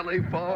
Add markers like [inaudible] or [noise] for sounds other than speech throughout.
ela e fala.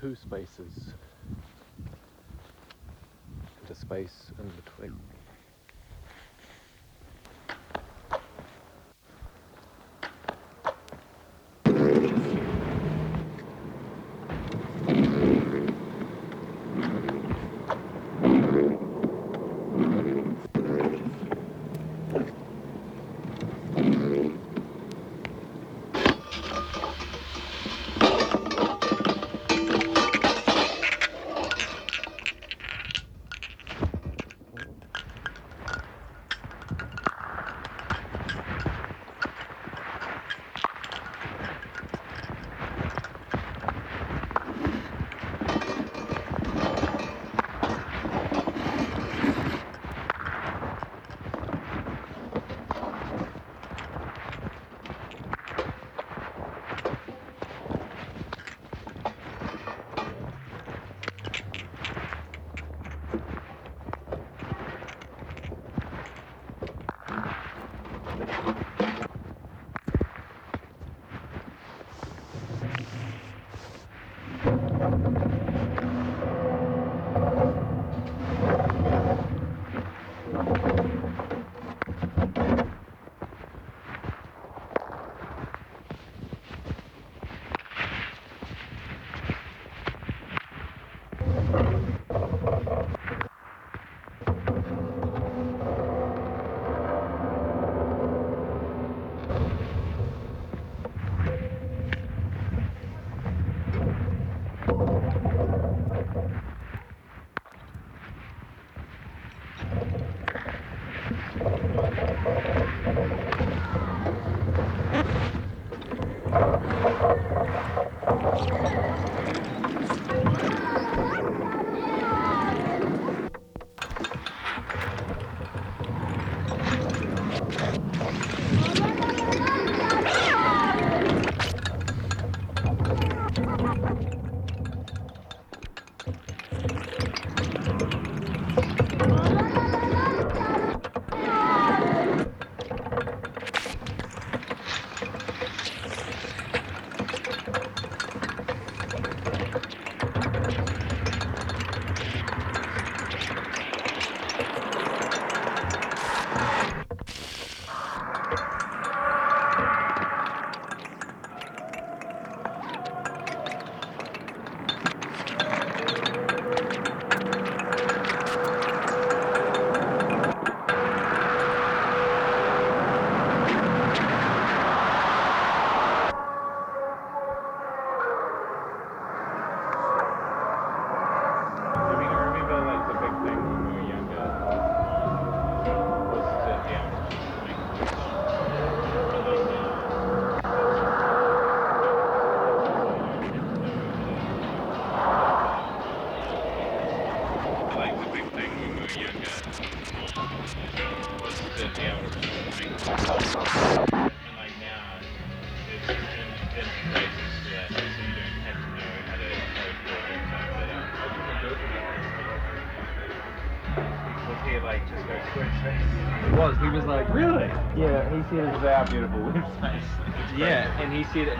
two spaces and a space in between. [laughs] see it. It's that beautiful website. yeah, and he see it.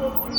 Oh,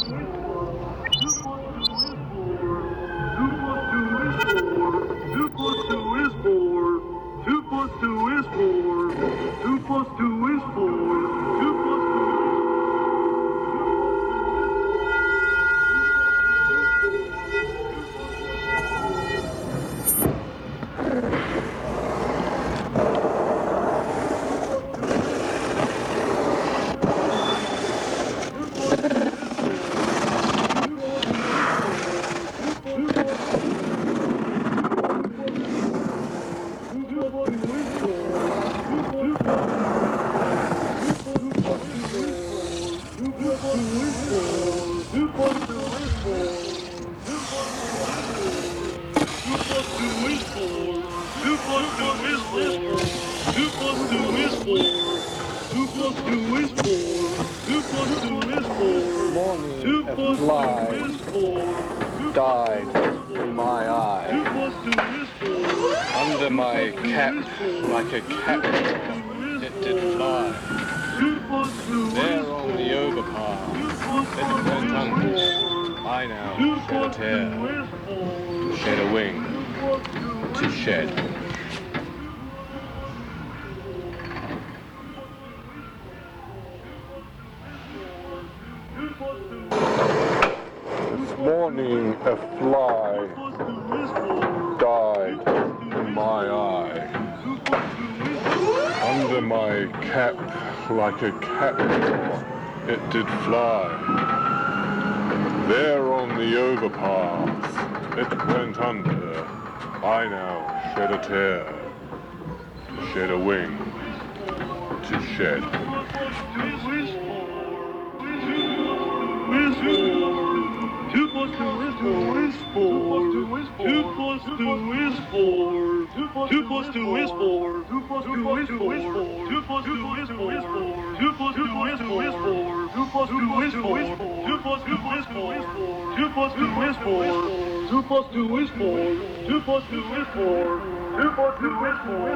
plus two is four. Two plus two is four.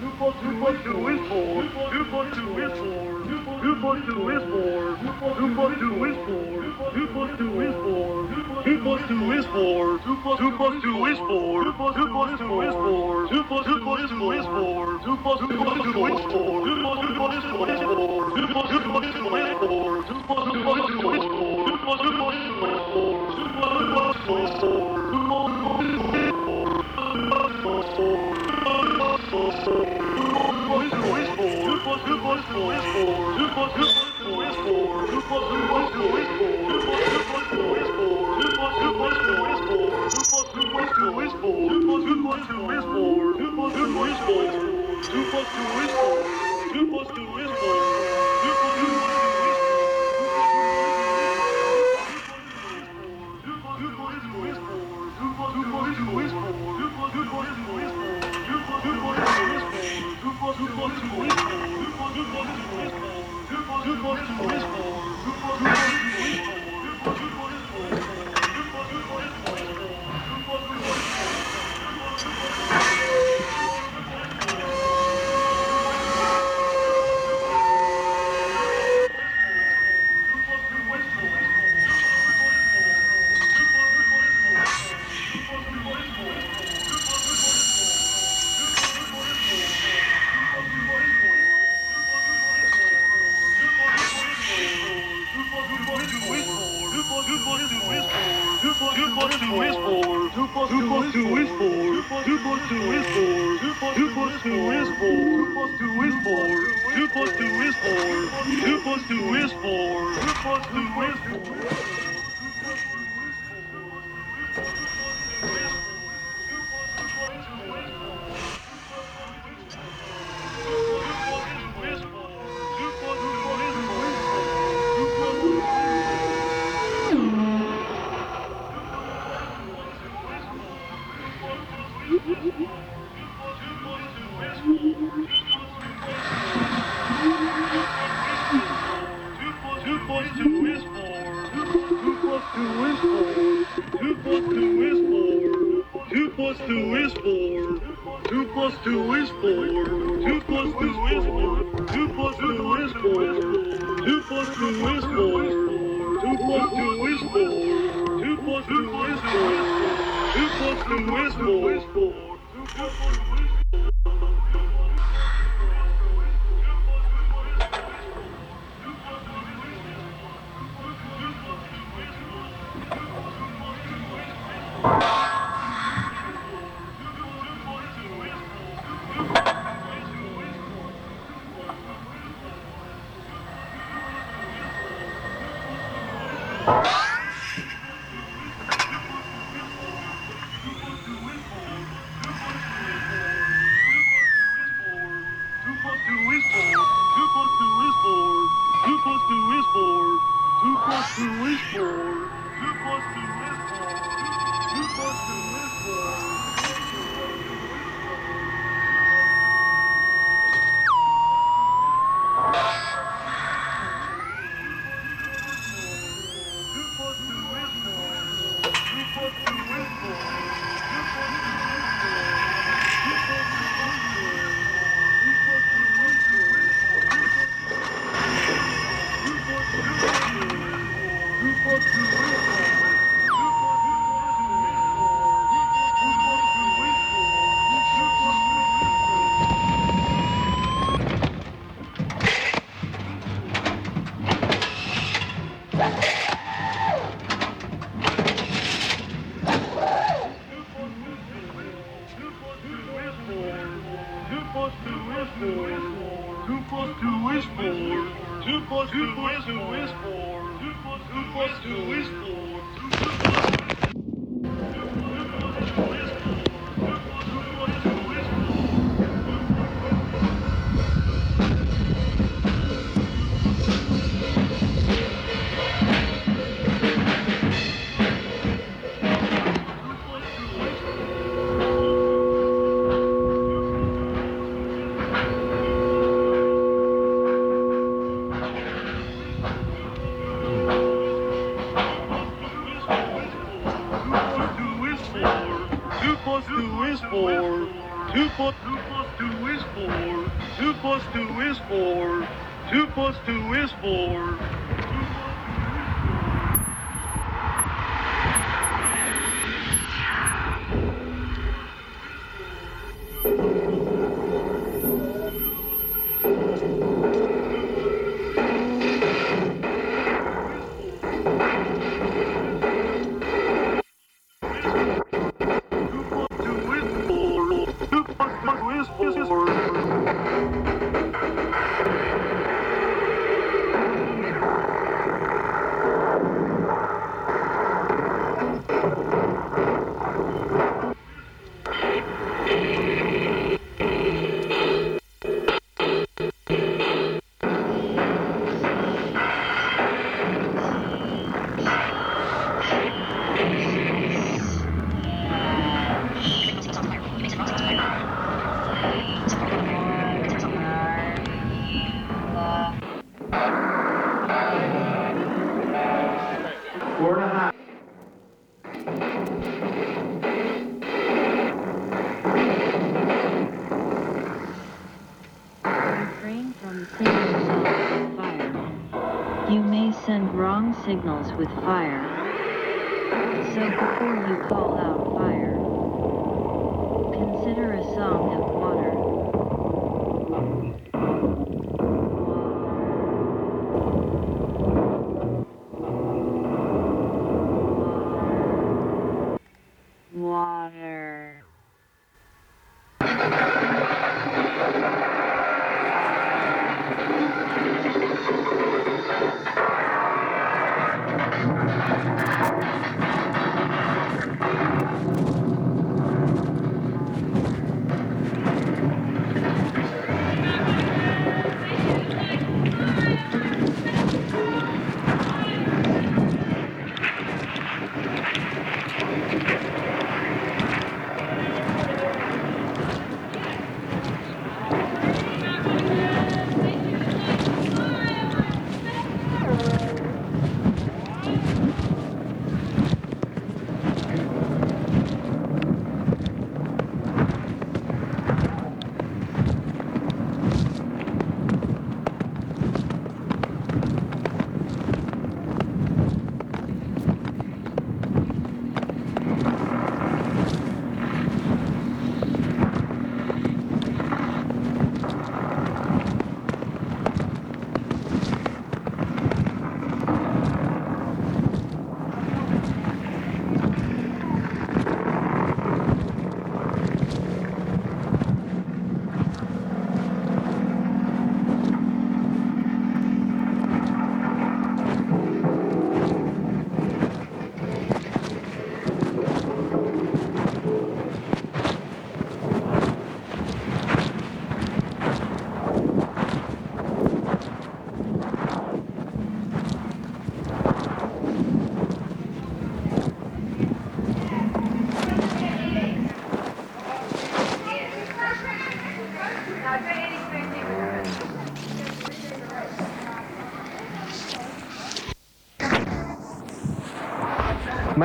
Two plus two plus two is four. Two plus two is four. Two plus two is four. Two plus two is four. Two plus two is four. Two plus two is four. Two plus two is four. Two plus two is four. Two plus two is four. Two plus two is four. Two plus two is four. Two plus two is four. Two plus two is four. Two plus two is four. Two plus two is four. Plus two two is four. Two plus two is four. this bull with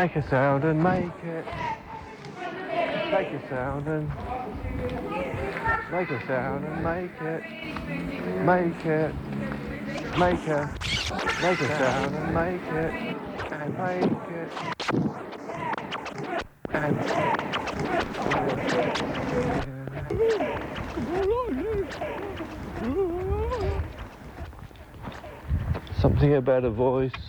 Make a sound and make it. Make a sound and make a sound and make it. Make it. Make a make a sound and make it. And make it. And Something about a voice.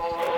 Oh.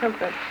But I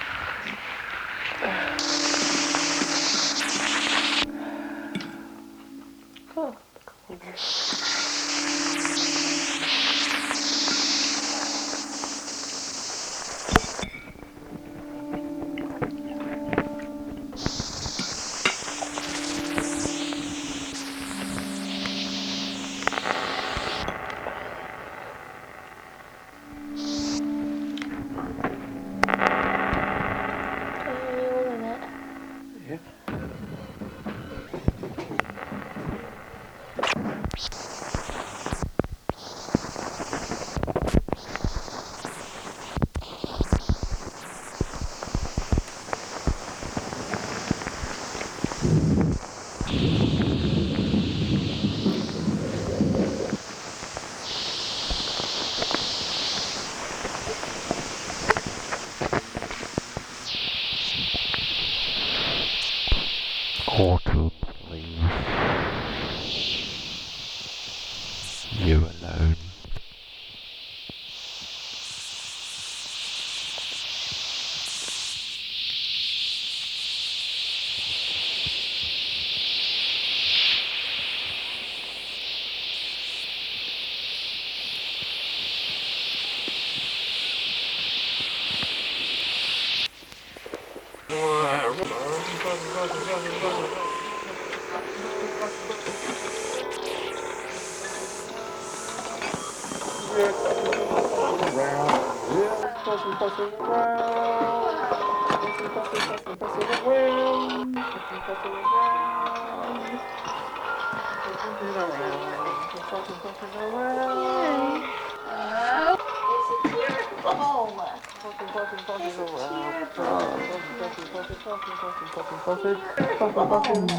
Too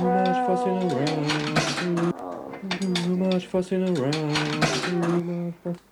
much fussing around, too much fucking around.